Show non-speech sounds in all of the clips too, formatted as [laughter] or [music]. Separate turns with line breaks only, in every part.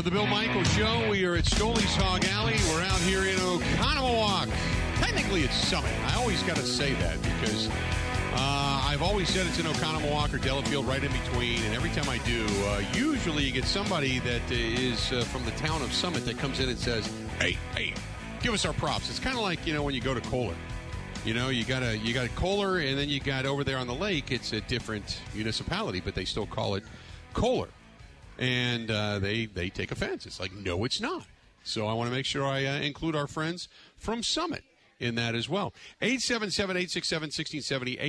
of the Bill Michael Show. We are at Stoley's Hog Alley. We're out here in Oconomowoc. Technically, it's Summit. I always got to say that because uh, I've always said it's in Oconomowoc or Delafield, right in between. And every time I do, uh, usually you get somebody that is uh, from the town of Summit that comes in and says, "Hey, hey, give us our props." It's kind of like you know when you go to Kohler. You know, you got a you got a Kohler, and then you got over there on the lake. It's a different municipality, but they still call it Kohler and uh, they they take offense. It's like, no, it's not. So I want to make sure I uh, include our friends from Summit in that as well. 877-867-1670,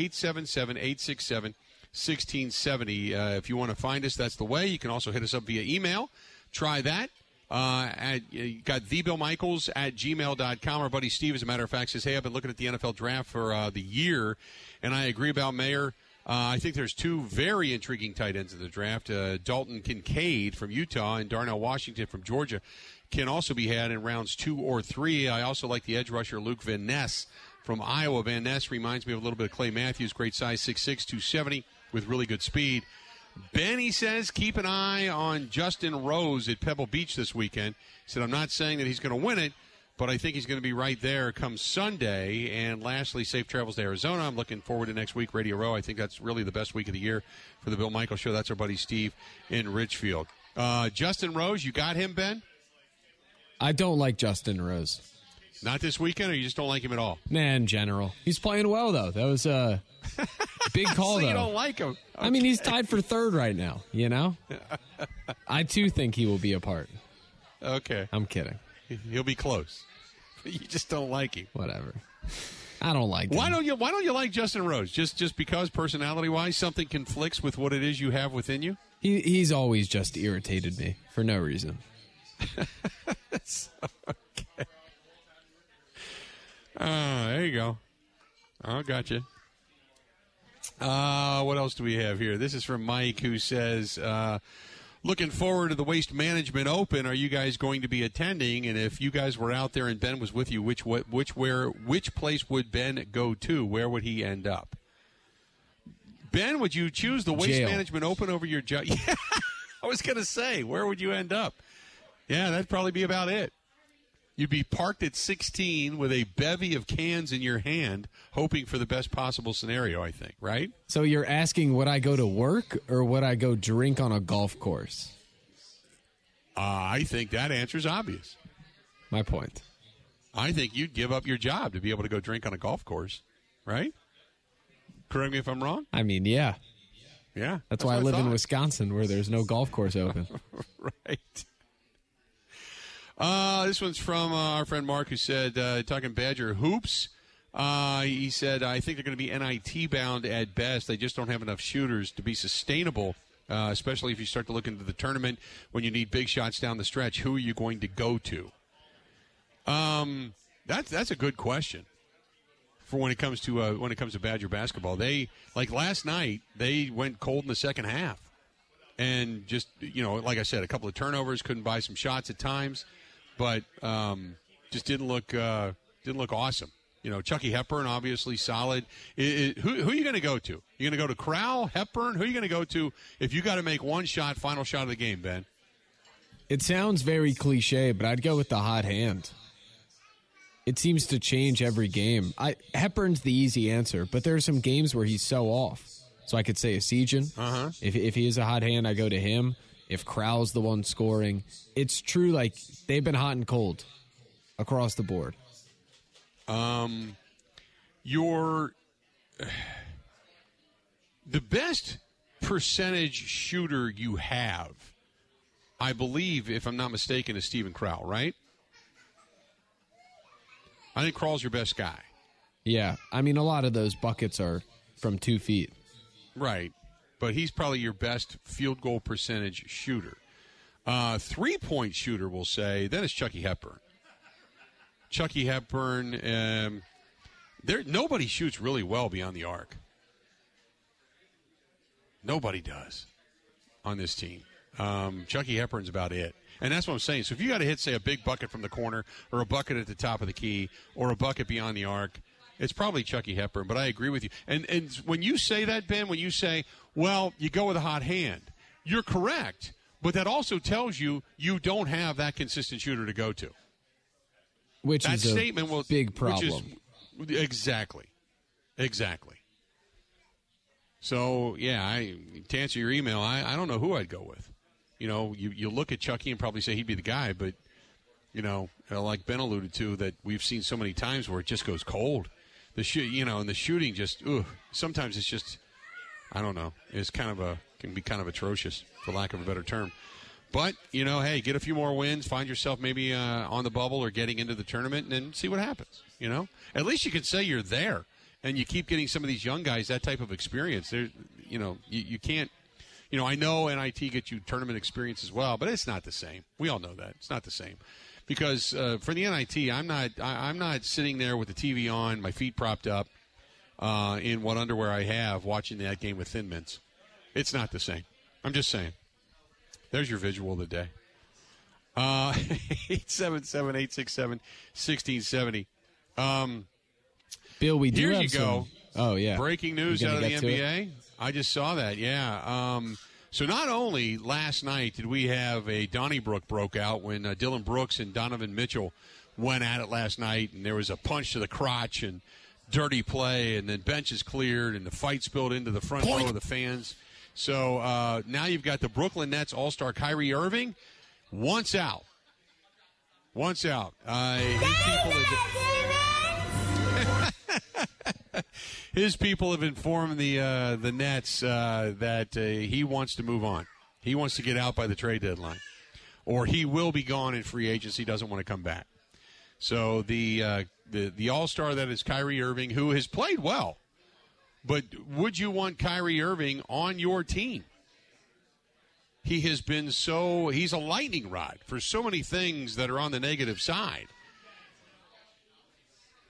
877-867-1670. Uh, if you want to find us, that's the way. You can also hit us up via email. Try that. Uh, at, you got thebillmichaels at gmail.com. Our buddy Steve, as a matter of fact, says, hey, I've been looking at the NFL draft for uh, the year, and I agree about Mayer – uh, I think there's two very intriguing tight ends in the draft. Uh, Dalton Kincaid from Utah and Darnell Washington from Georgia can also be had in rounds two or three. I also like the edge rusher Luke Van Ness from Iowa. Van Ness reminds me of a little bit of Clay Matthews, great size, 6'6", 270, with really good speed. Benny says keep an eye on Justin Rose at Pebble Beach this weekend. He said, I'm not saying that he's going to win it, but I think he's going to be right there come Sunday. And lastly, safe travels to Arizona. I'm looking forward to next week, Radio Row. I think that's really the best week of the year for the Bill Michael Show. That's our buddy Steve in Richfield. Uh, Justin Rose, you got him, Ben?
I don't like Justin Rose.
Not this weekend, or you just don't like him at all?
Nah, in general. He's playing well, though. That was a [laughs] big call,
so
though.
you don't like him? Okay.
I mean, he's tied for [laughs] third right now, you know? [laughs] I, too, think he will be a part.
Okay.
I'm kidding.
He'll be close. [laughs] you just don't like him.
Whatever. I don't like.
Why
him.
don't you? Why don't you like Justin Rose? Just just because personality wise, something conflicts with what it is you have within you.
He he's always just irritated me for no reason. [laughs]
okay. Uh, there you go. Oh, gotcha. Uh, what else do we have here? This is from Mike, who says, uh, looking forward to the Waste Management Open. Are you guys going to be attending? And if you guys were out there and Ben was with you, which which where which place would Ben go to? Where would he end up? Ben, would you choose the Waste
Jail.
Management Open over your job? [laughs] Yeah, I was going to say, where would you end up? Yeah, that'd probably be about it. You'd be parked at 16 with a bevy of cans in your hand, hoping for the best possible scenario, I think, right?
So you're asking would I go to work or would I go drink on a golf course?
Uh, I think that answer's obvious.
My point.
I think you'd give up your job to be able to go drink on a golf course, right? Correct me if I'm wrong.
I mean, yeah.
Yeah.
That's, why I live in. Wisconsin where there's no golf course open. [laughs]
right. Uh, this one's from uh, our friend Mark, who said, uh, talking Badger hoops. Uh, he said, I think they're going to be NIT bound at best. They just don't have enough shooters to be sustainable, uh, especially if you start to look into the tournament when you need big shots down the stretch. Who are you going to go to? Um, that's that's a good question for when it comes to uh, when it comes to Badger basketball. They like last night they went cold in the second half, and just you know, like I said, a couple of turnovers, couldn't buy some shots at times, but um, just didn't look uh, didn't look awesome. You know, Chucky Hepburn obviously solid. I- I- who, who are you going to go to? You going to go to Crowl, Hepburn? Who are you going to go to if you got to make one shot, final shot of the game, Ben?
It sounds very cliche, but I'd go with the hot hand. It seems to change every game. I Hepburn's the easy answer, but there are some games where he's so off. So I could say Essegian.
Uh-huh.
If if he is a hot hand, I go to him. If Crowl's the one scoring, it's true. Like they've been hot and cold across the board.
Um, your [sighs] the best percentage shooter you have, I believe, if I'm not mistaken, is Steven Crowl, right? I think Crowl's your best guy.
Yeah, I mean a lot of those buckets are from two feet.
Right. But he's probably your best field goal percentage shooter. Uh, three point shooter, we'll say, then it's Chucky Hepburn. Chucky Hepburn, um, there nobody shoots really well beyond the arc. Nobody does on this team. Um, Chucky Hepburn's about it. And that's what I'm saying. So if you got to hit, say, a big bucket from the corner or a bucket at the top of the key or a bucket beyond the arc, it's probably Chucky Hepburn. But I agree with you. And, and when you say that, Ben, when you say, well, you go with a hot hand, you're correct. But that also tells you you don't have that consistent shooter to go to.
Which
That
is a
statement will
big
which
problem.
is- exactly, exactly. So yeah, I to answer your email, I, I don't know who I'd go with. You know, you you look at Chucky and probably say he'd be the guy, but you know, like Ben alluded to, that we've seen so many times where it just goes cold. The shoot, you know, and the shooting just, ugh, sometimes it's just, I don't know, it's kind of a can be kind of atrocious for lack of a better term. But you know, hey, get a few more wins, find yourself maybe uh, on the bubble or getting into the tournament, and then see what happens. You know, at least you can say you're there, and you keep getting some of these young guys that type of experience. There, you know, you, you can't. You know, I know NIT gets you tournament experience as well, but it's not the same. We all know that it's not the same because uh, for the NIT, I'm not I, I'm not sitting there with the TV on, my feet propped up, uh, in what underwear I have, watching that game with Thin Mints. It's not the same. I'm just saying. There's your visual of the day. Uh, [laughs] 877-867-1670. Um,
Bill, we do
Here
have
you
some-
go.
Oh yeah.
breaking news out of the
to it?
NBA. I just saw that. Yeah. Um, so not only last night did we have a Donnybrook broke out when uh, Dillon Brooks and Donovan Mitchell went at it last night, and there was a punch to the crotch and dirty play, and then benches cleared, and the fight spilled into the front row of the fans. So uh, now you've got the Brooklyn Nets All Star Kyrie Irving once out. Once out. Uh, [laughs] people his people have informed the uh, the Nets uh, that uh, he wants to move on. He wants to get out by the trade deadline, or he will be gone in free agency. Doesn't want to come back. So the uh, the the All Star that is Kyrie Irving, who has played well, but would you want Kyrie Irving on your team? He has been so he's a lightning rod for so many things that are on the negative side.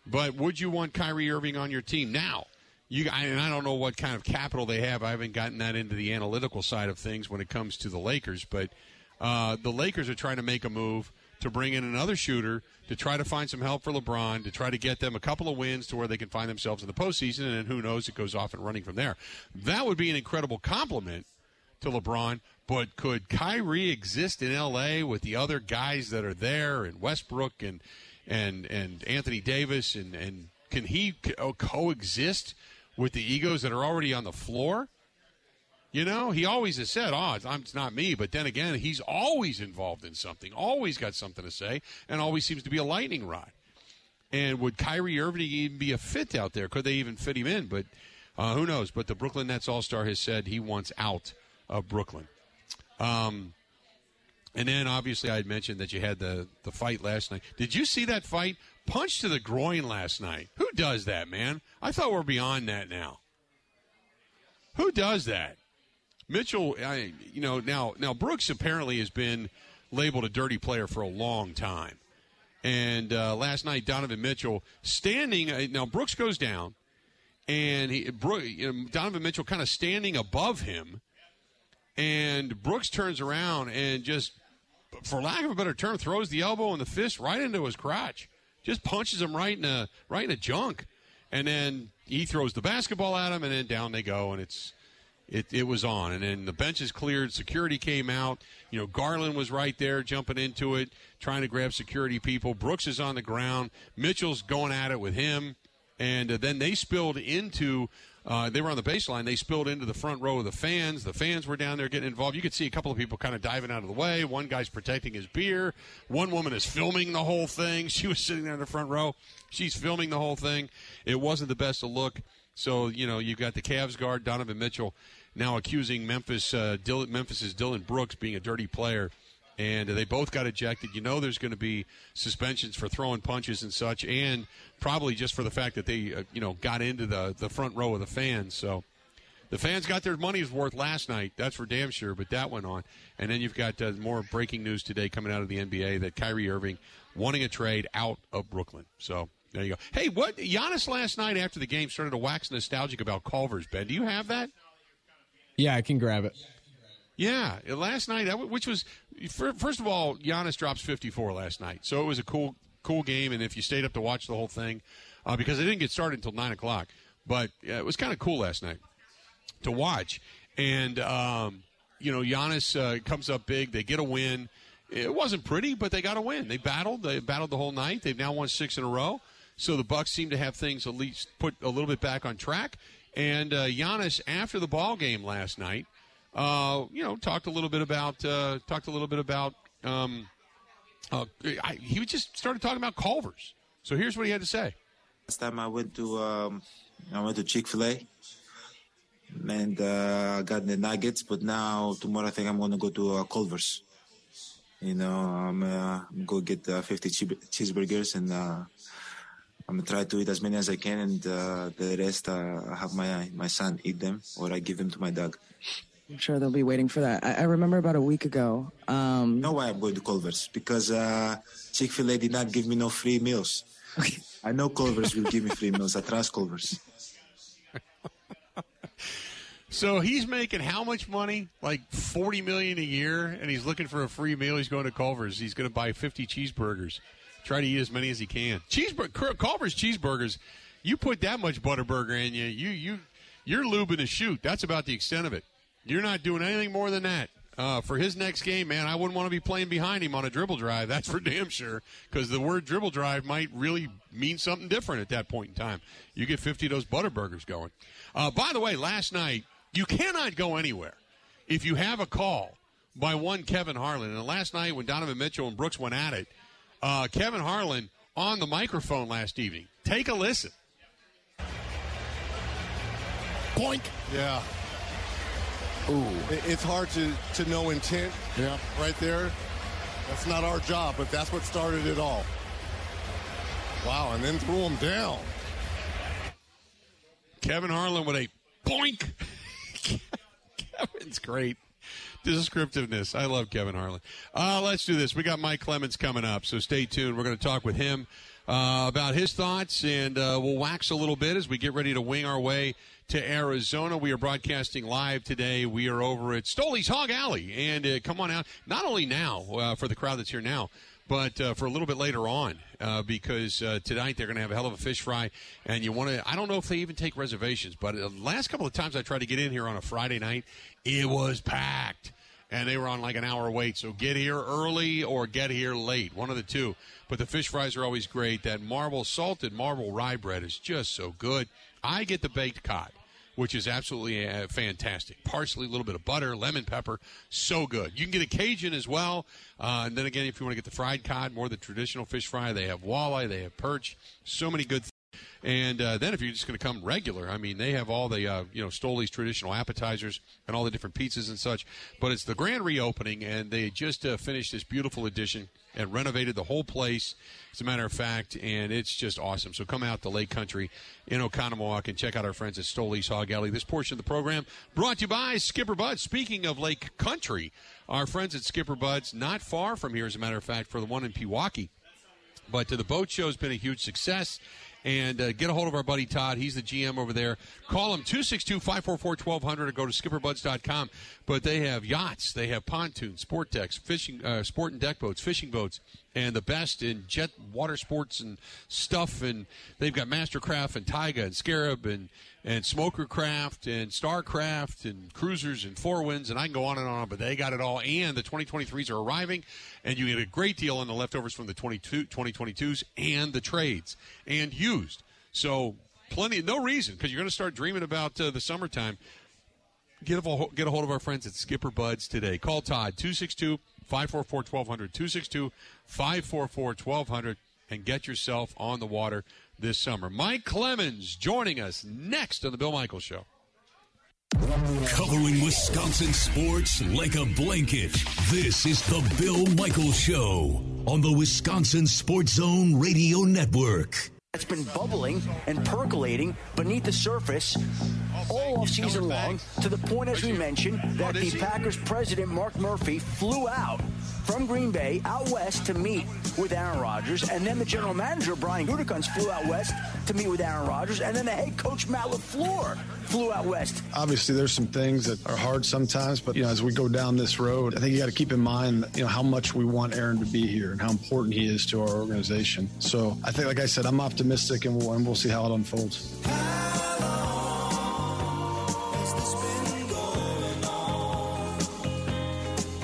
But would you want Kyrie Irving on your team now? You I- and I don't know what kind of capital they have. I haven't gotten that into the analytical side of things when it comes to the Lakers, but uh, the Lakers are trying to make a move to bring in another shooter to try to find some help for LeBron to try to get them a couple of wins to where they can find themselves in the postseason, and who knows it goes off and running from there. That would be an incredible compliment to LeBron. But could Kyrie exist in LA with the other guys that are there and Westbrook and and and Anthony Davis and and can he co- coexist with the egos that are already on the floor? You know, he always has said, "Oh, it's, it's not me," but then again, he's always involved in something, always got something to say, and always seems to be a lightning rod. And would Kyrie Irving even be a fit out there? Could they even fit him in? But uh, who knows? But the Brooklyn Nets All Star has said he wants out of Brooklyn. Um, and then obviously I had mentioned that you had the the fight last night. Did you see that fight? Punch to the groin last night. Who does that, man? I thought we're beyond that now. Who does that? Mitchell, I, you know, now now Brooks apparently has been labeled a dirty player for a long time. And uh, last night, Donovan Mitchell standing. Uh, now Brooks goes down, and he Bro- you know, Donovan Mitchell kind of standing above him, and Brooks turns around and just, for lack of a better term, throws the elbow and the fist right into his crotch, just punches him right in a right in a junk, and then he throws the basketball at him, and then down they go, and it's it, it was on. And then the benches cleared, security came out. You know, Garland was right there jumping into it, trying to grab security people. Brooks is on the ground. Mitchell's going at it with him. And uh, then they spilled into, uh, they were on the baseline. They spilled into the front row of the fans. The fans were down there getting involved. You could see a couple of people kind of diving out of the way. One guy's protecting his beer. One woman is filming the whole thing. [laughs] She was sitting there in the front row. She's filming the whole thing. It wasn't the best of look. So, you know, you've got the Cavs guard, Donovan Mitchell, now accusing Memphis, uh, Dillon, Memphis's Dillon Brooks being a dirty player. And they both got ejected. You know, there's going to be suspensions for throwing punches and such, and probably just for the fact that they, uh, you know, got into the, the front row of the fans. So the fans got their money's worth last night. That's for damn sure. But that went on, and then you've got uh, more breaking news today coming out of the NBA that Kyrie Irving wanting a trade out of Brooklyn. So there you go. Hey, what Giannis last night after the game started to wax nostalgic about Culver's. Ben, do you have that?
Yeah, I can grab it.
Yeah, last night, which was first of all, Giannis drops 54 last night, so it was a cool, cool game. And if you stayed up to watch the whole thing, uh, because it didn't get started until nine o'clock, but uh, it was kind of cool last night to watch. And um, you know, Giannis uh, comes up big. They get a win. It wasn't pretty, but they got a win. They battled. They battled the whole night. They've now won six in a row. So the Bucks seem to have things at least put a little bit back on track. And uh, Giannis, after the ball game last night, uh, you know, talked a little bit about uh, talked a little bit about. Um, uh, I, he just started talking about Culver's. So here's what he had to say.
Last time I went to um, I went to Chick Fil A, and uh, I got the nuggets. But now tomorrow I think I'm gonna go to uh, Culver's. You know, I'm, uh, gonna get uh, 50 cheeseburgers and I'm gonna try to eat as many as I can, and uh, the rest uh, I have my my son eat them, or I give them to my dog.
I'm sure they'll be waiting for that. I, I remember about a week ago. Um,
You know why I'm going to Culver's? Because uh, Chick Fil A did not give me no free meals. I know Culver's will give me free meals. I trust Culver's.
So he's making how much money? Like forty million a year, and he's looking for a free meal. He's going to Culver's. He's going to buy fifty cheeseburgers. Try to eat as many as he can. Cheeseburger, Culver's cheeseburgers. You put that much butterburger in you, you you you're lubing the shoot. That's about the extent of it. You're not doing anything more than that. Uh, for his next game, man, I wouldn't want to be playing behind him on a dribble drive. [laughs] That's for damn sure. Because the word dribble drive might really mean something different at that point in time. You get 50 of those butterburgers going. Uh, by the way, last night, you cannot go anywhere if you have a call by one Kevin Harlan. And last night, when Donovan Mitchell and Brooks went at it, uh, Kevin Harlan on the microphone last evening. Take a listen.
Boink.
Yeah.
Ooh.
It's hard to, to know intent
Yeah.
right there. That's not our job, but that's what started it all. Wow, and then threw him down.
Kevin Harlan with a boink. [laughs] Kevin's great. Descriptiveness. I love Kevin Harlan. Uh, let's do this. We got Mike Clemens coming up, so stay tuned. We're going to talk with him uh, about his thoughts, and uh, we'll wax a little bit as we get ready to wing our way to Arizona. We are broadcasting live today. We are over at Stoley's Hog Alley, and uh, come on out. Not only now uh, for the crowd that's here now, but uh, for a little bit later on uh, because uh, tonight they're going to have a hell of a fish fry and you want to i don't know if they even take reservations but the last couple of times i tried to get in here on a friday night it was packed and they were on like an hour wait so get here early or get here late one of the two but the fish fries are always great that marble salted marble rye bread is just so good i get the baked cod which is absolutely uh, fantastic. Parsley, a little bit of butter, lemon pepper, so good. You can get a Cajun as well. Uh, and then again, if you want to get the fried cod, more the traditional fish fry, they have walleye, they have perch, so many good. And uh, then if you're just going to come regular, I mean, they have all the uh, you know Stoley's traditional appetizers and all the different pizzas and such. But it's the grand reopening, and they just uh, finished this beautiful addition and renovated the whole place. As a matter of fact, and it's just awesome. So come out to Lake Country in Oconomowoc and check out our friends at Stoley's Hog Alley. This portion of the program brought to you by Skipper Buds. Speaking of Lake Country, our friends at Skipper Buds, not far from here, as a matter of fact, for the one in Pewaukee. But uh, the boat show has been a huge success. And uh, get a hold of our buddy Todd. He's the GM over there. Call him 262 544 1200 or go to skipperbuds.com. But they have yachts, they have pontoons, sport decks, fishing, uh, sport and deck boats, fishing boats, and the best in jet water sports and stuff. And they've got Mastercraft and Tige and Scarab and, and Smokercraft and Starcraft and cruisers and Four Winns. And I can go on and on, but they got it all. And the 2023s are arriving, and you get a great deal on the leftovers from the 22, 2022s and the trades and used. So plenty, no reason because you're going to start dreaming about uh, the summertime. Get a, get a hold of our friends at Skipper Buds today. Call Todd 262 544 1200 262 544 1200 and get yourself on the water this summer. Mike Clemens joining us next on the Bill Michaels Show.
Covering Wisconsin sports like a blanket. This is the Bill Michaels Show on the Wisconsin Sports Zone Radio Network.
It's been bubbling and percolating beneath the surface all off season long to the point, as we mentioned, that the Packers president, Mark Murphy, flew out from Green Bay out west to meet with Aaron Rodgers. And then the general manager, Brian Gutekunst, flew out west to meet with Aaron Rodgers. And then the head coach, Matt LaFleur, flew out west.
Obviously, there's some things that are hard sometimes, but you know, as we go down this road, I think you got to keep in mind, you know, how much we want Aaron to be here and how important he is to our organization. So I think, like I said, I'm optimistic, and we'll, and we'll see how it unfolds.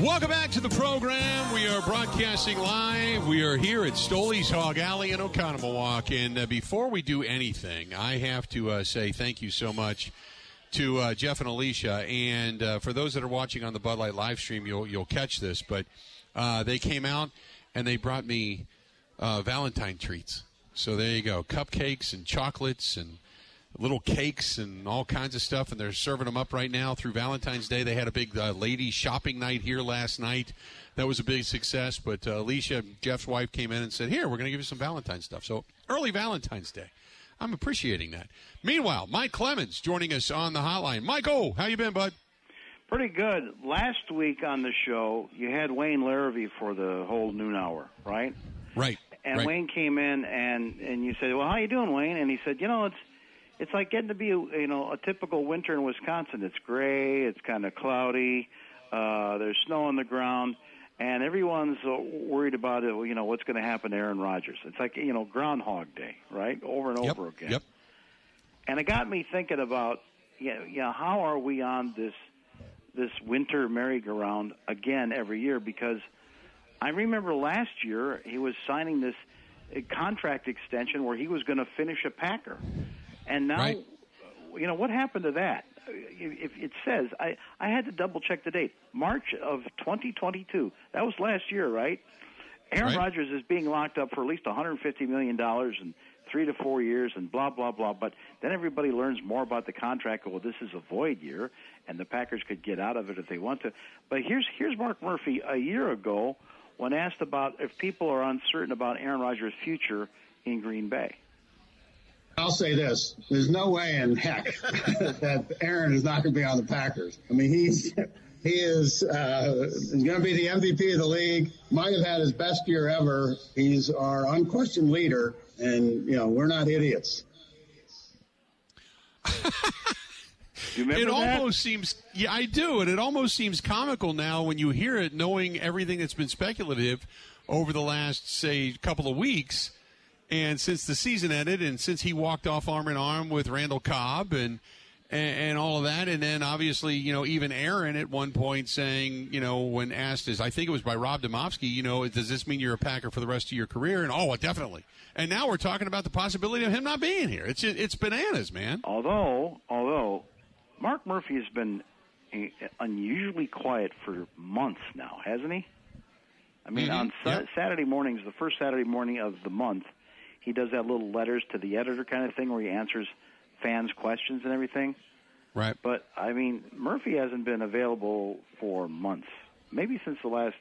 Welcome back to the program. We are broadcasting live. We are here at Stoley's Hog Alley in Oconomowoc. And uh, before we do anything, I have to uh, say thank you so much to uh, Jeff and Alicia. And uh, for those that are watching on the Bud Light live stream, you'll you'll catch this. But uh, they came out and they brought me uh, Valentine treats. So there you go, cupcakes and chocolates and little cakes and all kinds of stuff, and they're serving them up right now through Valentine's Day. They had a big uh, ladies shopping night here last night. That was a big success. But uh, Alicia, Jeff's wife, came in and said, "Here, we're going to give you some Valentine's stuff." So early Valentine's Day. I'm appreciating that. Meanwhile, Mike Clemens joining us on the hotline. Michael, how you been, bud?
Pretty good. Last week on the show, you had Wayne Larrivee for the whole noon hour, right?
Right.
And
right.
Wayne came in, and and you said, "Well, how you doing, Wayne?" And he said, "You know, it's it's like getting to be a, you know a typical winter in Wisconsin. It's gray, it's kind of cloudy, uh, there's snow on the ground, and everyone's uh, worried about it. You know what's going to happen to Aaron Rodgers. It's like you know Groundhog Day, right? Over and
Yep,
over again.
Yep.
And it got me thinking about, yeah, you know, how are we on this this winter merry-go-round again every year? Because I remember last year he was signing this uh, contract extension where he was going to finish a Packer, and now,
Right.
you know, what happened to that? If it says, I I had to double check the date, March of 2022. That was last year, right? Aaron
Right.
Rodgers is being locked up for at least 150 million dollars and three to four years and blah blah blah. But then everybody learns more about the contract. Well, this is a void year, and the Packers could get out of it if they want to. But here's here's Mark Murphy a year ago when asked about if people are uncertain about Aaron Rodgers' future in Green Bay.
I'll say this: There's no way in heck [laughs] that Aaron is not going to be on the Packers. I mean, he's he is uh, going to be the MVP of the league. Might have had his best year ever. He's our unquestioned leader, and you know we're not idiots.
You remember
it
that?
almost seems yeah i do and it almost seems comical now when you hear it knowing everything that's been speculative over the last say couple of weeks and since the season ended and since he walked off arm in arm with randall cobb and and, and all of that and then obviously you know even aaron at one point saying you know when asked is i think it was by rob Demovsky, you know does this mean you're a packer for the rest of your career? And oh definitely. And now we're talking about the possibility of him not being here. It's it's bananas man.
Although, although Mark Murphy has been unusually quiet for months now, hasn't he? I mean,
Mhm,
on sa-
yep.
Saturday mornings, the first Saturday morning of the month, he does that little letters to the editor kind of thing where he answers fans' questions and everything.
right
But I mean, Murphy hasn't been available for months, maybe since the last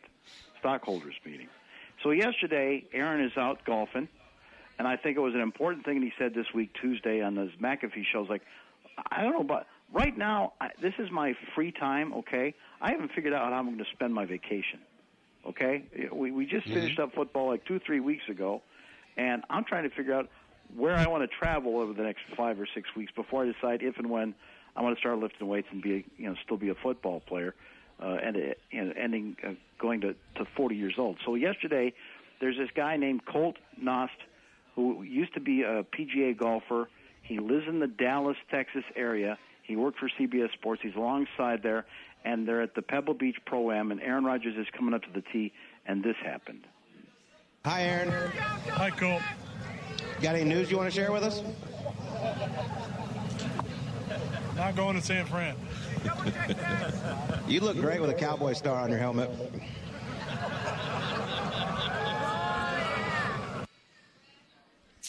stockholders meeting. So yesterday, Aaron is out golfing, and I think it was an important thing that he said this week Tuesday on his McAfee show. Like, I don't know, but right now I, this is my free time. Okay, I haven't figured out how I'm going to spend my vacation. Okay, we we just mm-hmm. finished up football like two three weeks ago, and I'm trying to figure out where I want to travel over the next five or six weeks before I decide if and when I want to start lifting weights and be you know still be a football player, uh, and uh, know, ending uh, going to to 40 years old. So yesterday, there's this guy named Colt Knost who used to be a PGA golfer. He lives in the Dallas, Texas area. He worked for CBS Sports. He's alongside there, and they're at the Pebble Beach Pro Am. And Aaron Rodgers is coming up to the tee, and this happened.
Hi, Aaron.
Hi, Colt.
Got any news you want to share with us?
Not going to San Fran.
You look great with a cowboy star on your helmet.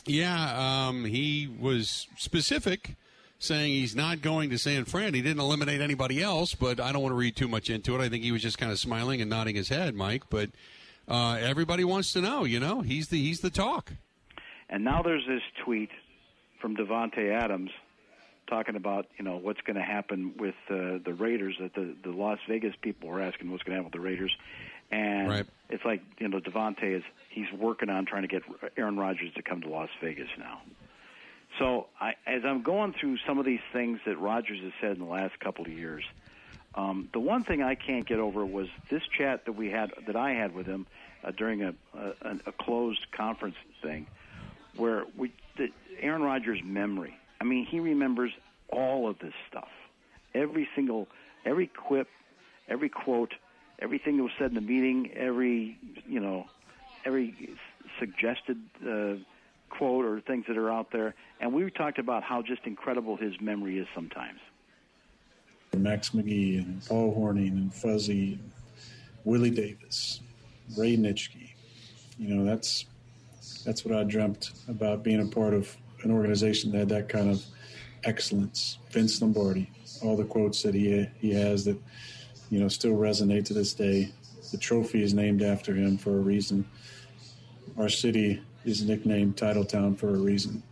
Yeah, um, he was specific, saying he's not going to San Fran. He didn't eliminate anybody else, but I don't want to read too much into it. I think he was just kind of smiling and nodding his head, Mike. But uh, everybody wants to know. You know, he's the he's the talk.
And now there's this tweet from Davante Adams talking about you know what's going to happen with uh, the Raiders. That the the Las Vegas people were asking what's going to happen with the Raiders, and
Right.
it's like you know Davante is he's working on trying to get Aaron Rodgers to come to Las Vegas now. So I, as I'm going through some of these things that Rodgers has said in the last couple of years, um, the one thing I can't get over was this chat that we had that I had with him uh, during a, a a closed conference thing, where we the, Aaron Rodgers' memory. I mean, he remembers all of this stuff, every single, every quip, every quote, everything that was said in the meeting, every you know, every suggested uh, quote or things that are out there, and we talked about how just incredible his memory is sometimes.
Max McGee and Paul Hornung and Fuzzy, Willie Davis, Ray Nitschke. You know, that's that's what I dreamt about being a part of an organization that had that kind of excellence. Vince Lombardi, all the quotes that he he has that you know still resonate to this day. The trophy is named after him for a reason. Our city is nicknamed Titletown for a reason.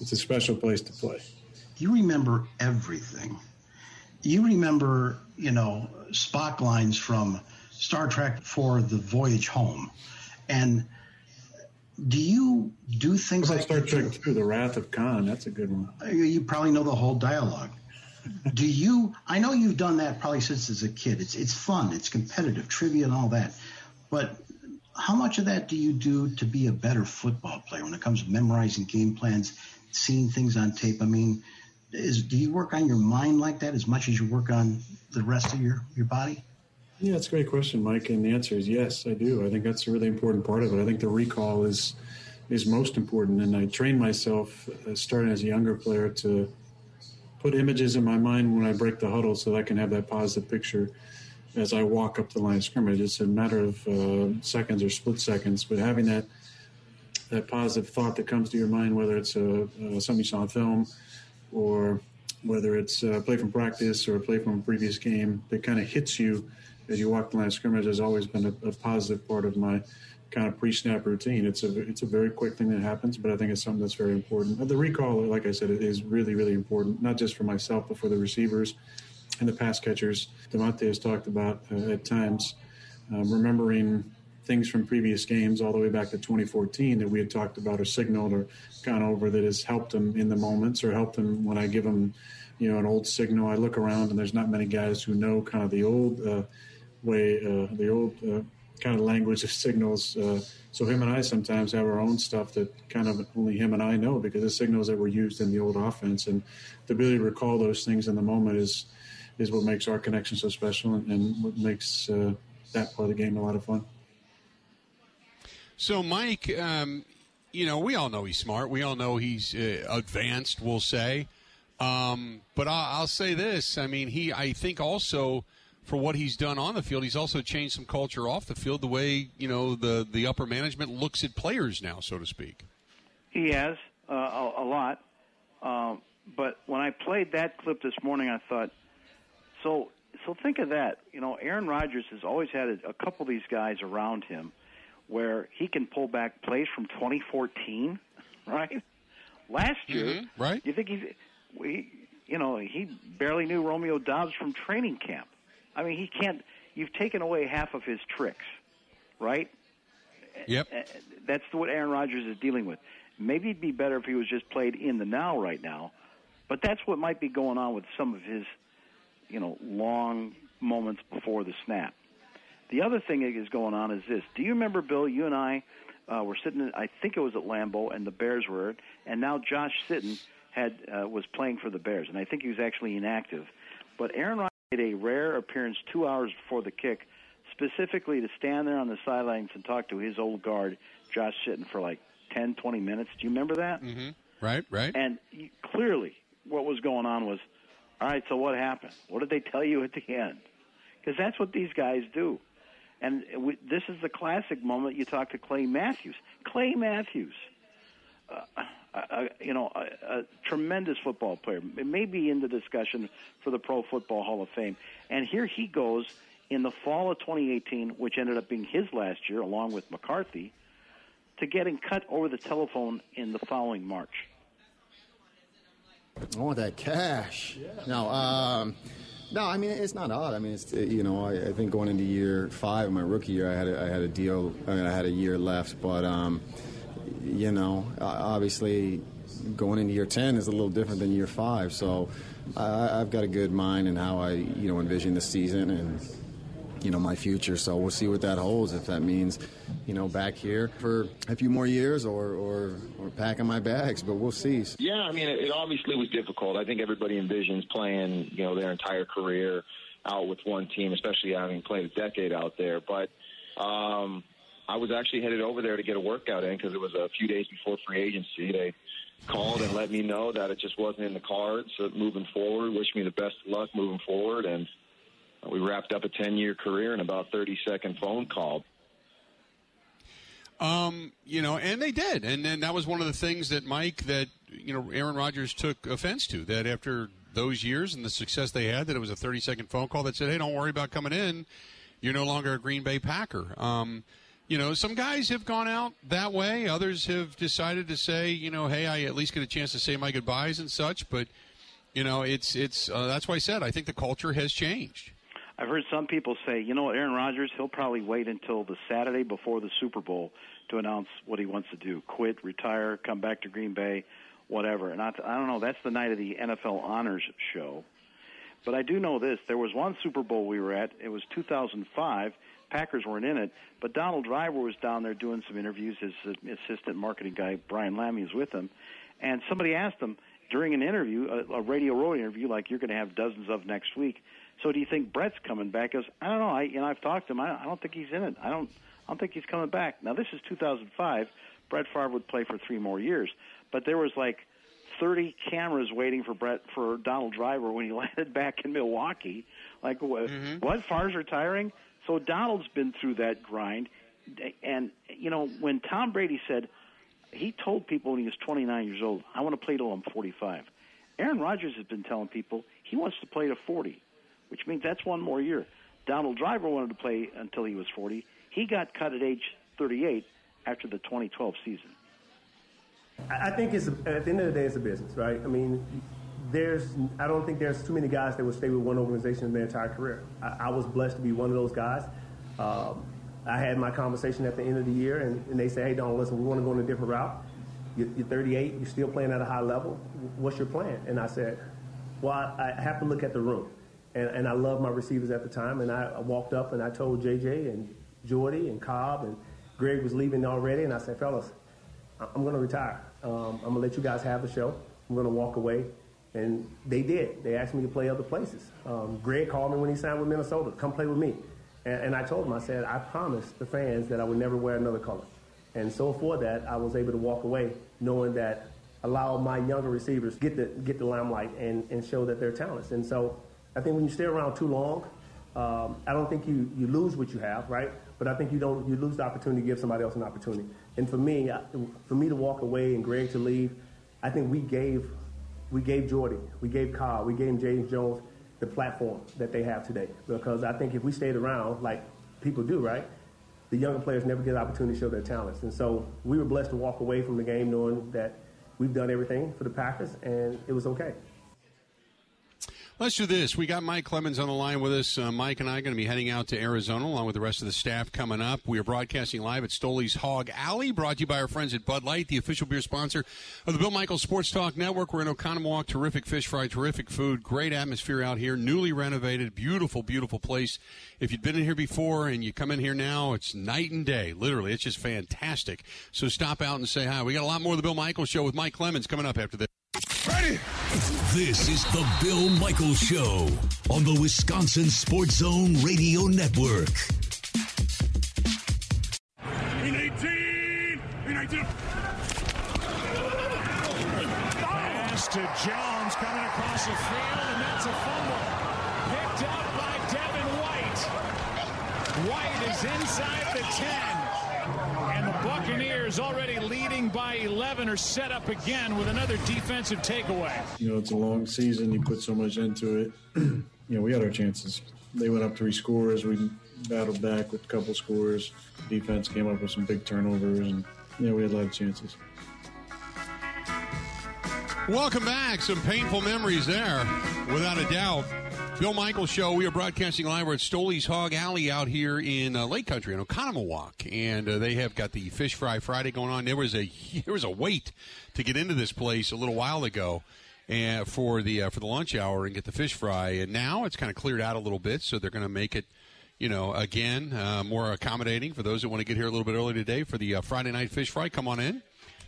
It's a special place to play.
You remember everything. You remember, you know, Spock lines from Star Trek for the voyage home. And do you do things like
Star Trek Two: The Wrath of Khan? That's a good one.
You- You probably know the whole dialogue. [laughs] do you? I know you've done that probably since as a kid. It's it's fun. It's competitive, trivia, and all that. But how much of that do you do to be a better football player when it comes to memorizing game plans, seeing things on tape? I mean, is do you work on your mind like that as much as you work on the rest of your your body?
Yeah, that's a great question, Mike. And the answer is yes, I do. I think that's a really important part of it. I think the recall is is most important. And I train myself, uh, starting as a younger player, to put images in my mind when I break the huddle, so that I can have that positive picture as I walk up the line of scrimmage. It's a matter of uh, seconds or split seconds, but having that that positive thought that comes to your mind, whether it's a, uh, something you saw on film or whether it's a play from practice or a play from a previous game that kind of hits you as you walk the line of scrimmage has always been a, a positive part of my kind of pre-snap routine. It's a it's a very quick thing that happens, but I think it's something that's very important. The recall, like I said, is really really important, not just for myself, but for the receivers and the pass catchers. Davante has talked about uh, at times um, remembering things from previous games all the way back to 2014 that we had talked about or signaled or gone over that has helped them in the moments or helped them when I give them, you know, an old signal. I look around and there's not many guys who know kind of the old uh, way, uh, the old uh, kind of language of signals. Uh, so him and I sometimes have our own stuff that kind of only him and I know because the signals that were used in the old offense and the ability to recall those things in the moment is is what makes our connection so special and, and what makes uh, that part of the game a lot of fun.
So, Mike, um, you know, we all know he's smart. We all know he's uh, advanced, we'll say. Um, but I'll, I'll say this: I mean, he, I think, also for what he's done on the field, he's also changed some culture off the field. The way you know the the upper management looks at players now, so to speak.
He has uh, a, a lot. Um, but when I played that clip this morning, I thought, so so think of that. You know, Aaron Rodgers has always had a, a couple of these guys around him where he can pull back plays from 2014, right? Last year,
Mm-hmm. right?
You think he's, we, you know, he barely knew Romeo Doubs from training camp. I mean, he can't. You've taken away half of his tricks, right?
Yep.
Uh, That's what Aaron Rodgers is dealing with. Maybe it'd be better if he was just played in the now right now, but that's what might be going on with some of his, you know, long moments before the snap. The other thing that is going on is this. Do you remember, Bill? You and I uh, were sitting. In, I think it was at Lambeau, and the Bears were, and now Josh Sitton had uh, was playing for the Bears, and I think he was actually inactive. But Aaron Rodgers made a rare appearance two hours before the kick, specifically to stand there on the sidelines and talk to his old guard, Josh Sitton, for like 10, 20 minutes. Do you remember that?
Mm-hmm. Right, right.
And you- clearly, what was going on was, all right. So what happened? What did they tell you at the end? Because that's what these guys do. And we, this is the classic moment you talk to Clay Matthews. Clay Matthews, uh, you know, a, a tremendous football player, maybe in the discussion for the Pro Football Hall of Fame. And here he goes in the fall of 2018, which ended up being his last year, along with McCarthy, to getting cut over the telephone in the following March.
I want that cash. No, um, no. I mean, it's not odd. I mean, it's you know, I, I think going into year five, my rookie year, I had a, I had a deal. I mean, I had a year left, but um, you know, obviously, going into year ten is a little different than year five. So, I, I've got a good mind in how I you know envision the season and you know my future. So we'll see what that holds. If that means you know back here for a few more years or or, or packing my bags, but we'll see.
Yeah, I mean, it, obviously was difficult. I think everybody envisions playing, you know, their entire career out with one team, especially having played a decade out there. But um, I was actually headed over there to get a workout in because it was a few days before free agency. They called and let me know that it just wasn't in the cards so moving forward. Wish me the best of luck moving forward, and we wrapped up a 10 year career in about 30 second phone call.
Um, you know, and they did, and then that was one of the things that Mike, that you know, Aaron Rodgers took offense to. That after those years and the success they had, that it was a 30 second phone call that said, "Hey, don't worry about coming in. You're no longer a Green Bay Packer." Um, you know, some guys have gone out that way. Others have decided to say, you know, hey, I at least get a chance to say my goodbyes and such. But you know, it's it's uh, that's why I said I think the culture has changed.
I've heard some people say, you know, Aaron Rodgers, he'll probably wait until the Saturday before the Super Bowl to announce what he wants to do: quit, retire, come back to Green Bay, whatever. And I, I don't know. That's the night of the NFL Honors Show. But I do know this: there was one Super Bowl we were at. It was 2005. Packers weren't in it, but Donald Driver was down there doing some interviews. His assistant marketing guy Brian Lammy was with him, and somebody asked him during an interview, a, a Radio Row interview, like you're going to have dozens of next week. So do you think Brett's coming back? He goes, I don't know. I you know I've talked to him. I, I don't think he's in it. I don't. I don't think he's coming back. Now this is 2005. Brett Favre would play for three more years, but there was like 30 cameras waiting for Brett for Donald Driver when he [laughs] landed back in Milwaukee. Like what? Mm-hmm. What? Favre's retiring? So Donald's been through that grind, and you know when Tom Brady said he told people when he was 29 years old, "I want to play till I'm 45." Aaron Rodgers has been telling people he wants to play to 40 which means that's one more year. Donald Driver wanted to play until he was 40. He got cut at age 38 after the 2012 season.
I think it's at the end of the day, it's a business, right? I mean, there's I don't think there's too many guys that would stay with one organization their entire career. I, I was blessed to be one of those guys. Um, I had my conversation at the end of the year, and, and they say, "Hey, Don, listen, we want to go in a different route. You're, you're 38, you're still playing at a high level. What's your plan?" And I said, "Well, I, I have to look at the room." And, and I loved my receivers at the time. And I, I walked up and I told JJ and Jordy and Cobb and Greg was leaving already, and I said, fellas, I'm going to retire. Um, I'm going to let you guys have the show. I'm going to walk away. And they did. They asked me to play other places. Um, Greg called me when he signed with Minnesota, come play with me. And, and I told him, I said, I promised the fans that I would never wear another color. And so for that, I was able to walk away knowing that allow my younger receivers get the get the limelight and, and show that they're talents. And so I think when you stay around too long, um, I don't think you, you lose what you have, right? But I think you don't you lose the opportunity to give somebody else an opportunity. And for me, for me to walk away and Greg to leave, I think we gave we gave Jordy, we gave Kyle, we gave James Jones the platform that they have today. Because I think if we stayed around like people do, right? The younger players never get an opportunity to show their talents. And so we were blessed to walk away from the game knowing that we've done everything for the Packers and it was okay.
Let's do this. We got Mike Clemens on the line with us. Uh, Mike and I are going to be heading out to Arizona along with the rest of the staff coming up. We are broadcasting live at Stoley's Hog Alley, brought to you by our friends at Bud Light, the official beer sponsor of the Bill Michaels Sports Talk Network. We're in Oconomowoc. Terrific fish fry, terrific food, great atmosphere out here, newly renovated, beautiful, beautiful place. If you've been in here before and you come in here now, it's night and day. Literally, it's just fantastic. So stop out and say hi. We got a lot more of the Bill Michaels Show with Mike Clemens coming up after this.
Ready? This is the Bill Michaels Show on the Wisconsin Sports Zone Radio Network.
In 18! In 18!
Pass to Jones coming across the field, and that's a fumble. Picked up by Devin White. White is inside the 10. And the Buccaneers already leading by 11 are set up again with another defensive takeaway.
You know, it's a long season. You put so much into it. [clears throat] you know, we had our chances. They went up three scores. We battled back with a couple scores. Defense came up with some big turnovers, and you know, we had a lot of chances.
Welcome back. Some painful memories there, without a doubt. Bill Michaels Show. We are broadcasting live. We're at Stoley's Hog Alley out here in uh, Lake Country in Oconomowoc, and uh, they have got the Fish Fry Friday going on. There was a [laughs] there was a wait to get into this place a little while ago, and for the uh, for the lunch hour and get the fish fry. And now it's kind of cleared out a little bit, so they're going to make it. You know, again, uh, more accommodating for those that want to get here a little bit early today for the uh, Friday night fish fry. Come on in.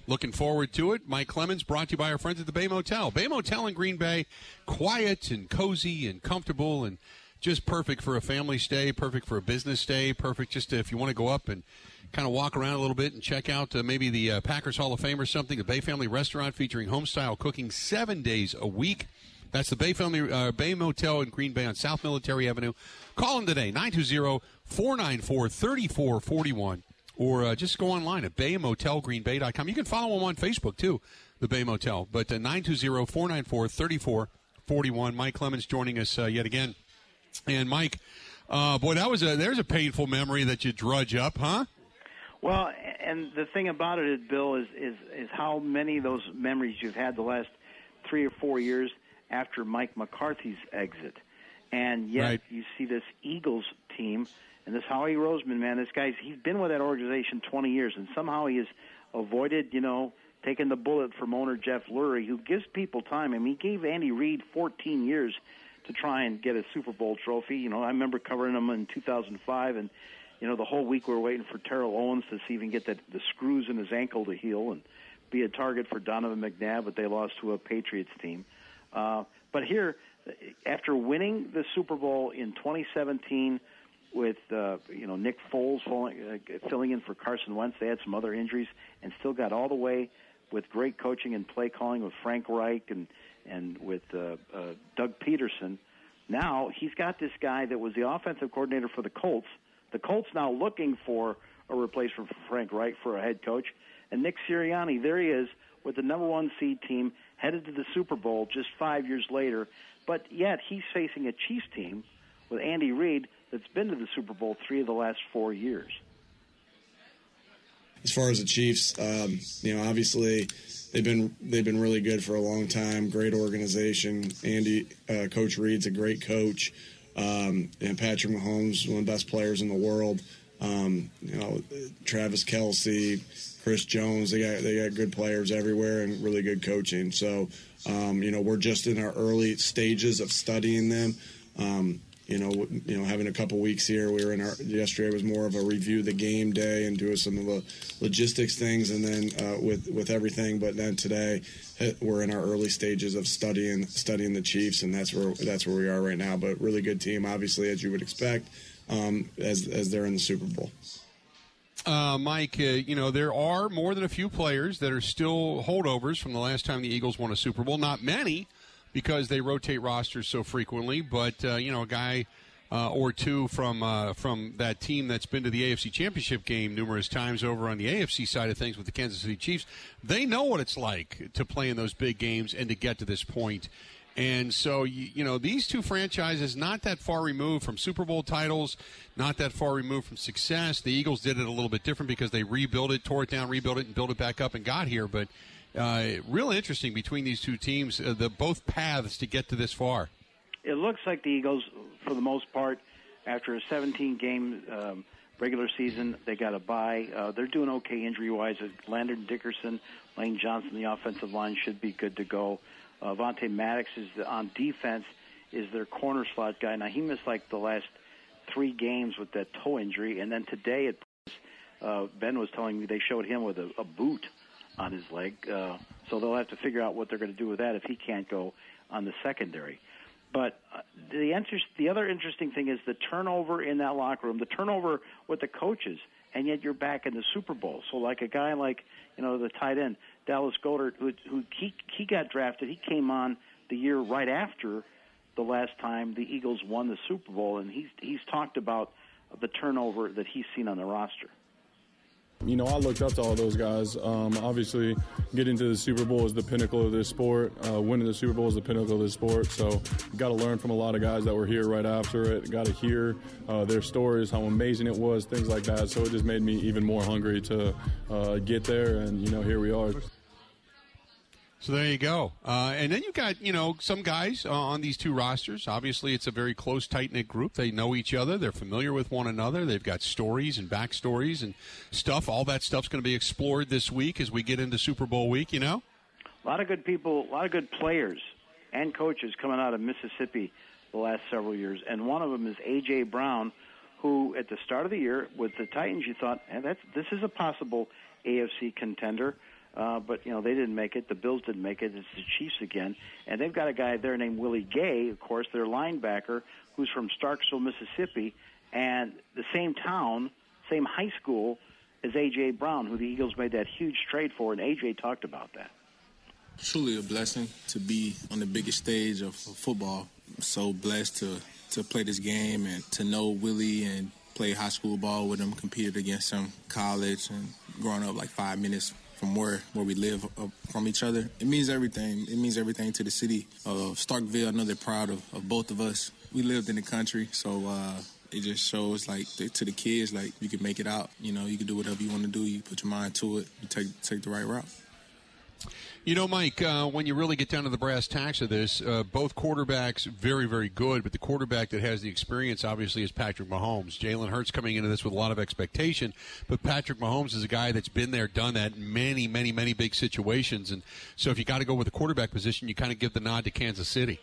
Looking forward to it. Mike Clemens brought to you by our friends at the Bay Motel. Bay Motel in Green Bay, quiet and cozy and comfortable and just perfect for a family stay, perfect for a business stay, perfect just if you want to go up and kind of walk around a little bit and check out uh, maybe the uh, Packers Hall of Fame or something. The Bay Family Restaurant featuring home style cooking seven days a week. That's the Bay Family uh, Bay Motel in Green Bay on South Military Avenue. Call them today 920-494-3441 or uh, just go online at baymotelgreenbay.com. You can follow them on Facebook too, the Bay Motel. But uh, 920-494-3441. Mike Clemens joining us uh, yet again. And Mike, uh, boy, that was a there's a painful memory that you drudge up, huh?
Well, and the thing about it, is, Bill, is is is how many of those memories you've had the last three or four years after Mike McCarthy's exit, and yet
Right.
you see this Eagles team and this Howie Roseman man. This guy's he's been with that organization 20 years, and somehow he has avoided, you know, taking the bullet from owner Jeff Lurie, who gives people time. I mean, he gave Andy Reid 14 years to try and get a Super Bowl trophy. You know, I remember covering him in 2005, and you know, the whole week we were waiting for Terrell Owens to see can get the, the screws in his ankle to heal and be a target for Donovan McNabb, but they lost to a Patriots team. Uh, but here, after winning the Super Bowl in 2017 with uh, you know Nick Foles falling, uh, filling in for Carson Wentz, they had some other injuries and still got all the way with great coaching and play calling with Frank Reich and and with uh, uh, Doug Pederson. Now he's got this guy that was the offensive coordinator for the Colts. The Colts now looking for a replacement for Frank Reich for a head coach, and Nick Sirianni. There he is with the number one seed team headed to the Super Bowl just five years later. But yet he's facing a Chiefs team with Andy Reid that's been to the Super Bowl three of the last four years.
as far as the Chiefs, um, you know, obviously they've been they've been really good for a long time. Great organization. Andy, uh, Coach Reid's a great coach, um, and Patrick Mahomes, one of the best players in the world. Um, you know, Travis Kelce, Chris Jones. They got they got good players everywhere and really good coaching. So, um, you know, we're just in our early stages of studying them. Um, you know, you know, having a couple weeks here. We were in our yesterday was more of a review the game day and doing some of the logistics things, and then uh, with with everything. But then today eh, we're in our early stages of studying studying the Chiefs, and that's where that's where we are right now. But really good team, obviously, as you would expect, um, as as they're in the Super Bowl.
Uh, Mike, uh, you know, there are more than a few players that are still holdovers from the last time the Eagles won a Super Bowl. Not many because they rotate rosters so frequently, but, uh, you know, a guy uh, or two from uh, from that team that's been to the AFC Championship game numerous times over on the AFC side of things with the Kansas City Chiefs, they know what it's like to play in those big games and to get to this point. And so, you, you know, these two franchises not that far removed from Super Bowl titles, not that far removed from success. The Eagles did it a little bit different because they rebuilt it, tore it down, rebuilt it, and built it back up and got here. But uh, real interesting between these two teams, uh, the both paths to get to this far.
It looks like the Eagles, for the most part, after a 17 game um, regular season, they got a bye. Uh, they're doing okay injury wise. Landon Dickerson, Lane Johnson, the offensive line should be good to go. Uh, Vontae Maddox is the, on defense is their corner slot guy. Now he missed like the last three games with that toe injury, and then today at uh, Ben was telling me they showed him with a, a boot on his leg. Uh, so they'll have to figure out what they're going to do with that if he can't go on the secondary. But uh, the answer, the other interesting thing is the turnover in that locker room, the turnover with the coaches, and yet you're back in the Super Bowl. So like a guy like you know the tight end Dallas Goedert, who, who he he got drafted, he came on the year right after the last time the Eagles won the Super Bowl, and he's he's talked about the turnover that he's seen on the roster.
You know, I looked up to all those guys. Um, obviously, getting to the Super Bowl is the pinnacle of this sport. Uh, winning the Super Bowl is the pinnacle of this sport. So, got to learn from a lot of guys that were here right after it. Got to hear uh, their stories, how amazing it was, things like that. So, it just made me even more hungry to uh, get there. And, you know, here we are.
So there you go. Uh, and then you've got, you know, some guys uh, on these two rosters. Obviously, it's a very close, tight knit group. They know each other. They're familiar with one another. They've got stories and backstories and stuff. All that stuff's going to be explored this week as we get into Super Bowl week, you know?
A lot of good people, a lot of good players and coaches coming out of Mississippi the last several years. And one of them is A.J. Brown, who at the start of the year with the Titans, you thought, hey, that's, this is a possible AFC contender. Uh, but you know they didn't make it. The Bills didn't make it. It's the Chiefs again, and they've got a guy there named Willie Gay, of course, their linebacker, who's from Starkville, Mississippi, and the same town, same high school as AJ Brown, who the Eagles made that huge trade for, and AJ talked about that.
Truly a blessing to be on the biggest stage of football. I'm so blessed to to play this game and to know Willie and play high school ball with him, competed against him, college, and growing up like five minutes from where where we live uh, from each other. It means everything. It means everything to the city of Starkville. They're proud of, of both of us. We lived in the country, so uh, it just shows like to the kids like you can make it out. You know, you can do whatever you want to do. You put your mind to it. You take take the right route.
You know, Mike, uh, when you really get down to the brass tacks of this, uh, both quarterbacks very, very good, but the quarterback that has the experience obviously is Patrick Mahomes. Jalen Hurts coming into this with a lot of expectation, but Patrick Mahomes is a guy that's been there, done that in many, many, many big situations. And so if you got to go with the quarterback position, you kind of give the nod to Kansas City.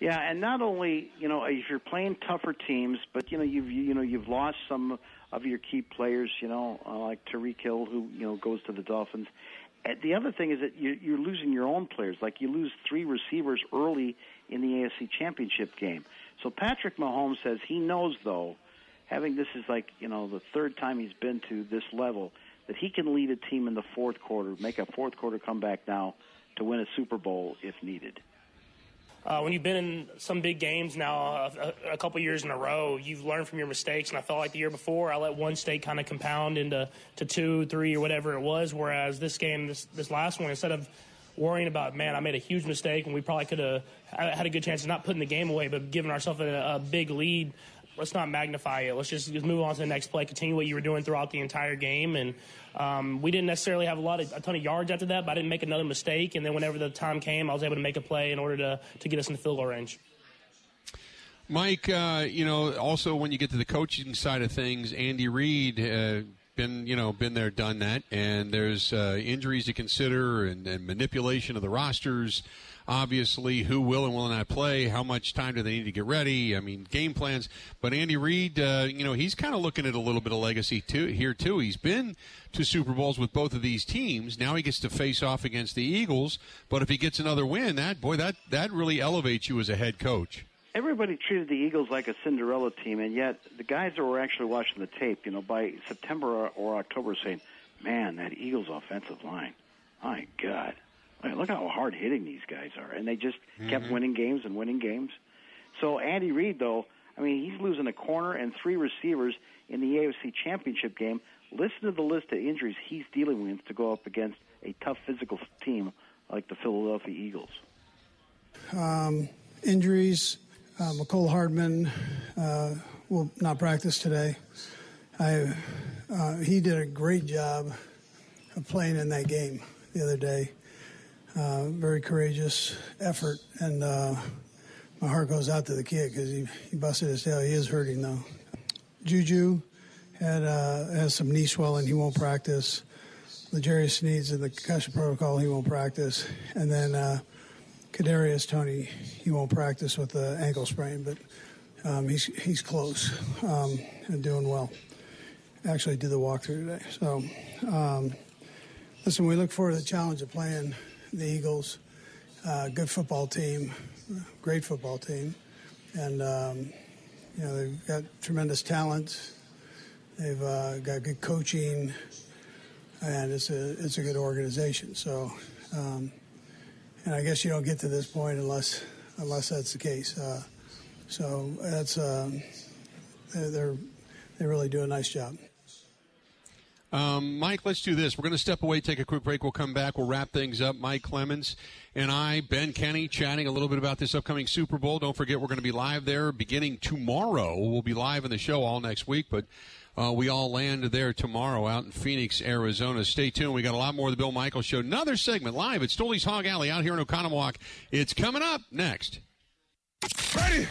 Yeah, and not only you know if you're playing tougher teams, but you know you've you know you've lost some of your key players. You know, uh, like Tyreek Hill, who you know goes to the Dolphins, Uh, the other thing is that you're losing your own players. Like you lose three receivers early in the AFC Championship game. So Patrick Mahomes says he knows, though, having this is like you know the third time he's been to this level, that he can lead a team in the fourth quarter, make a fourth quarter comeback now to win a Super Bowl if needed.
Uh, when you've been in some big games now a, a couple years in a row, you've learned from your mistakes. And I felt like the year before, I let one state kind of compound into to two, three, or whatever it was. Whereas this game, this this last one, instead of worrying about, man, I made a huge mistake, and we probably could have had a good chance of not putting the game away, but giving ourselves a, a big lead let's not magnify it. Let's just, just move on to the next play. Continue what you were doing throughout the entire game. And um, we didn't necessarily have a lot of a ton of yards after that, but I didn't make another mistake. And then whenever the time came, I was able to make a play in order to to get us in the field goal range.
Mike, uh, you know, also when you get to the coaching side of things, Andy Reid. Uh, been you know been there done that and there's uh, injuries to consider and, and manipulation of the rosters obviously who will and will not play, how much time do they need to get ready. I mean, game plans. But Andy Reid, uh, you know, he's kind of looking at a little bit of legacy too here too. He's been to Super Bowls with both of these teams. Now he gets to face off against the Eagles. But if he gets another win, that boy, that that really elevates you as a head coach
everybody treated the Eagles like a Cinderella team, and yet the guys that were actually watching the tape, you know, by September or, or October, saying, "Man, that Eagles offensive line, my God, look how hard hitting these guys are, and they just mm-hmm. kept winning games and winning games. So Andy Reid, though, I mean, he's losing a corner and three receivers in the AFC Championship game. Listen to the list of injuries he's dealing with to go up against a tough physical team like the Philadelphia Eagles.
Um, injuries. Uh, Mecole Hardman uh, will not practice today. I, uh, he did a great job of playing in that game the other day. Uh, very courageous effort, and uh, my heart goes out to the kid because he, he busted his tail. He is hurting though. Juju had uh, has some knee swelling. He won't practice. L'Jarius Sneed's in the concussion protocol. He won't practice, and then uh, Kadarius Toney he won't practice with the ankle sprain, but um, he's he's close um, and doing well. Actually, did the walkthrough today. So, um, listen, we look forward to the challenge of playing the Eagles. Uh, good football team, great football team, and um, you know they've got tremendous talent. They've uh, got good coaching, and it's a it's a good organization. So, um, and I guess you don't get to this point unless unless that's the case. Uh, so that's they're, they're they really do a nice job.
Um, Mike, let's do this. We're going to step away, take a quick break. We'll come back. We'll wrap things up. Mike Clemens and I, Ben Kenny, chatting a little bit about this upcoming Super Bowl. Don't forget, we're going to be live there beginning tomorrow. We'll be live in the show all next week, but uh, we all land there tomorrow out in Phoenix, Arizona. Stay tuned. We got a lot more of the Bill Michaels Show. Another segment live at Stoley's Hog Alley out here in Oconomowoc. It's coming up next.
Ready?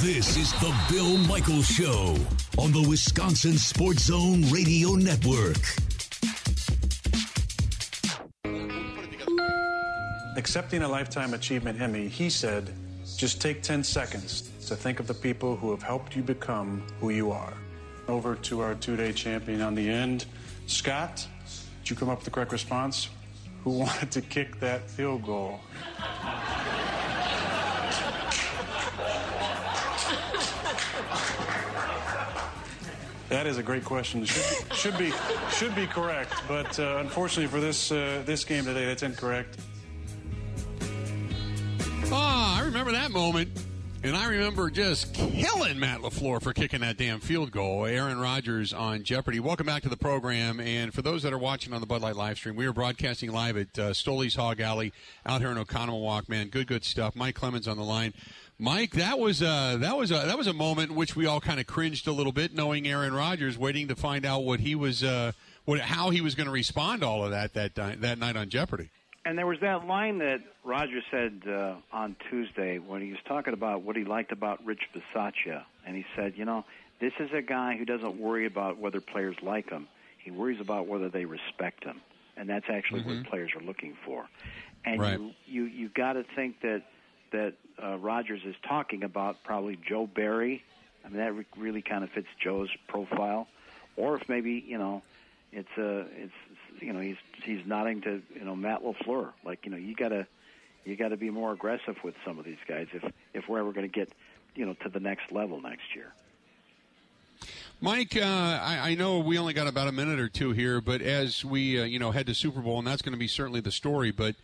This is the Bill Michaels Show on the Wisconsin Sports Zone Radio Network.
Accepting a Lifetime Achievement Emmy, he said, just take 10 seconds to think of the people who have helped you become who you are. Over to our two day champion on the end. Scott, did you come up with the correct response?
who wanted to kick that field goal. That is a great question. Should should be, should be correct, but uh, unfortunately for this uh, this game today, that's incorrect.
Ah, I remember that moment. And I remember just killing Matt LaFleur for kicking that damn field goal. Aaron Rodgers on Jeopardy. Welcome back to the program. And for those that are watching on the Bud Light live stream, we are broadcasting live at uh, Stoley's Hog Alley out here in Oconomowoc, man. Good, good stuff. Mike Clemens on the line. Mike, that was a, that was a, that was a moment in which we all kind of cringed a little bit, knowing Aaron Rodgers, waiting to find out what he was, uh, what, how he was going to respond to all of that that that night on Jeopardy.
And there was that line that Roger said uh, on Tuesday when he was talking about what he liked about Rich Bisaccia. And he said, you know, this is a guy who doesn't worry about whether players like him. He worries about whether they respect him. And that's actually
Mm-hmm.
what players are looking for. And
Right.
you you you got to think that that uh, Rodgers is talking about probably Joe Barry. I mean that re- really kind of fits Joe's profile. Or if maybe, you know, it's uh it's you know he's he's nodding to you know Matt LaFleur like you know you gotta you gotta be more aggressive with some of these guys if if we're ever going to get you know to the next level next year.
Mike, uh, I, I know we only got about a minute or two here, but as we uh, you know head to Super Bowl, and that's going to be certainly the story. But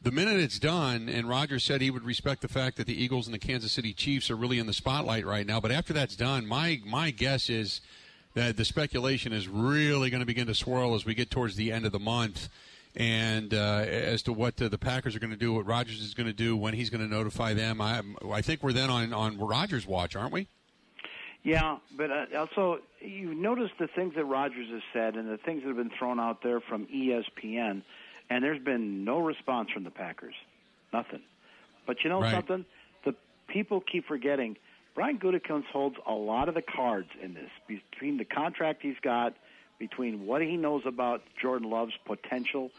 the minute it's done, and Roger said he would respect the fact that the Eagles and the Kansas City Chiefs are really in the spotlight right now. But after that's done, my my guess is that the speculation is really going to begin to swirl as we get towards the end of the month. And uh, as to what uh, the Packers are going to do, what Rodgers is going to do, when he's going to notify them, I, I think we're then on on Rodgers' watch, aren't we?
Yeah, but uh, also you notice the things that Rodgers has said and the things that have been thrown out there from ESPN, and there's been no response from the Packers, nothing. But you know
Right.
something? The people keep forgetting. Brian Gutekunst holds a lot of the cards in this between the contract he's got, between what he knows about Jordan Love's potential,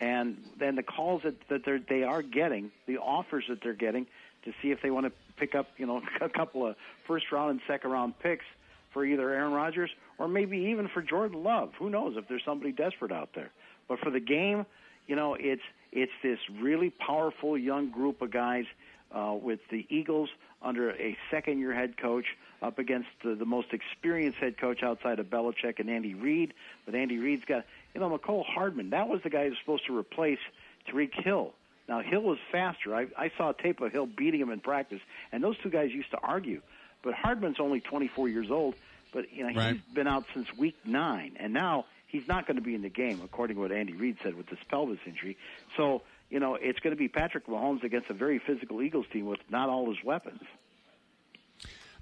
and then the calls that, that they're, they are getting, the offers that they're getting to see if they want to pick up, you know, [laughs] a couple of first round and second round picks for either Aaron Rodgers or maybe even for Jordan Love. Who knows if there's somebody desperate out there. But for the game, you know, it's it's this really powerful young group of guys uh, with the Eagles under a second year head coach up against the, the most experienced head coach outside of Belichick and Andy Reid. But Andy Reid's got, you know, Mecole Hardman. That was the guy who's supposed to replace Tyreek Hill. Now Hill was faster. I, I saw a tape of Hill beating him in practice, and those two guys used to argue. But Hardman's only 24 years old, but you know
Right.
he's been out since week nine, and now he's not going to be in the game, according to what Andy Reid said with this pelvis injury. So you know it's going to be Patrick Mahomes against a very physical Eagles team with not all his weapons.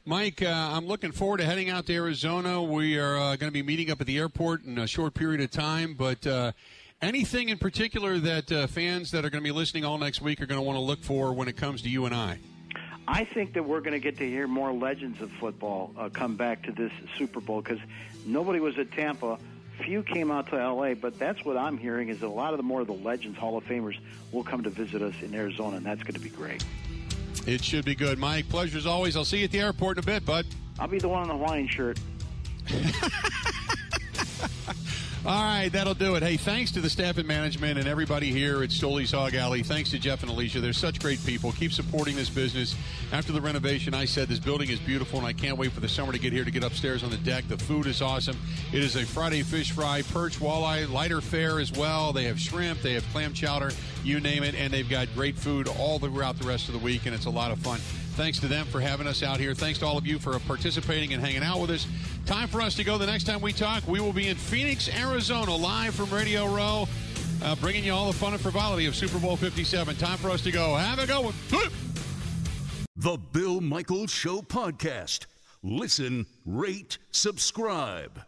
Mike, uh, I'm looking forward to heading out to Arizona. We are uh, going to be meeting up at the airport in a short period of time, but uh, anything in particular that uh, fans that are going to be listening all next week are going to want to look for when it comes to you and I?
I think that we're going to get to hear more legends of football uh, come back to this Super Bowl because nobody was at Tampa. Few came out to L.A., but that's what I'm hearing is that a lot of the more of the legends, Hall of Famers, will come to visit us in Arizona, and that's going to be great.
It should be good. Mike, pleasure as always. I'll see you at the airport in a bit, bud.
I'll be the one in the Hawaiian shirt. [laughs]
All right, that'll do it. Hey, thanks to the staff and management and everybody here at Stoley's Hog Alley. Thanks to Jeff and Alicia. They're such great people. Keep supporting this business. After the renovation, I said this building is beautiful, and I can't wait for the summer to get here to get upstairs on the deck. The food is awesome. It is a Friday fish fry, perch, walleye, lighter fare as well. They have shrimp, they have clam chowder, you name it, and they've got great food all throughout the rest of the week, and it's a lot of fun. Thanks to them for having us out here. Thanks to all of you for participating and hanging out with us. Time for us to go. The next time we talk, we will be in Phoenix, Arizona, live from Radio Row, uh, bringing you all the fun and frivolity of Super Bowl 57. Time for us to go. Have a one.
The Bill Michaels Show podcast. Listen, rate, subscribe.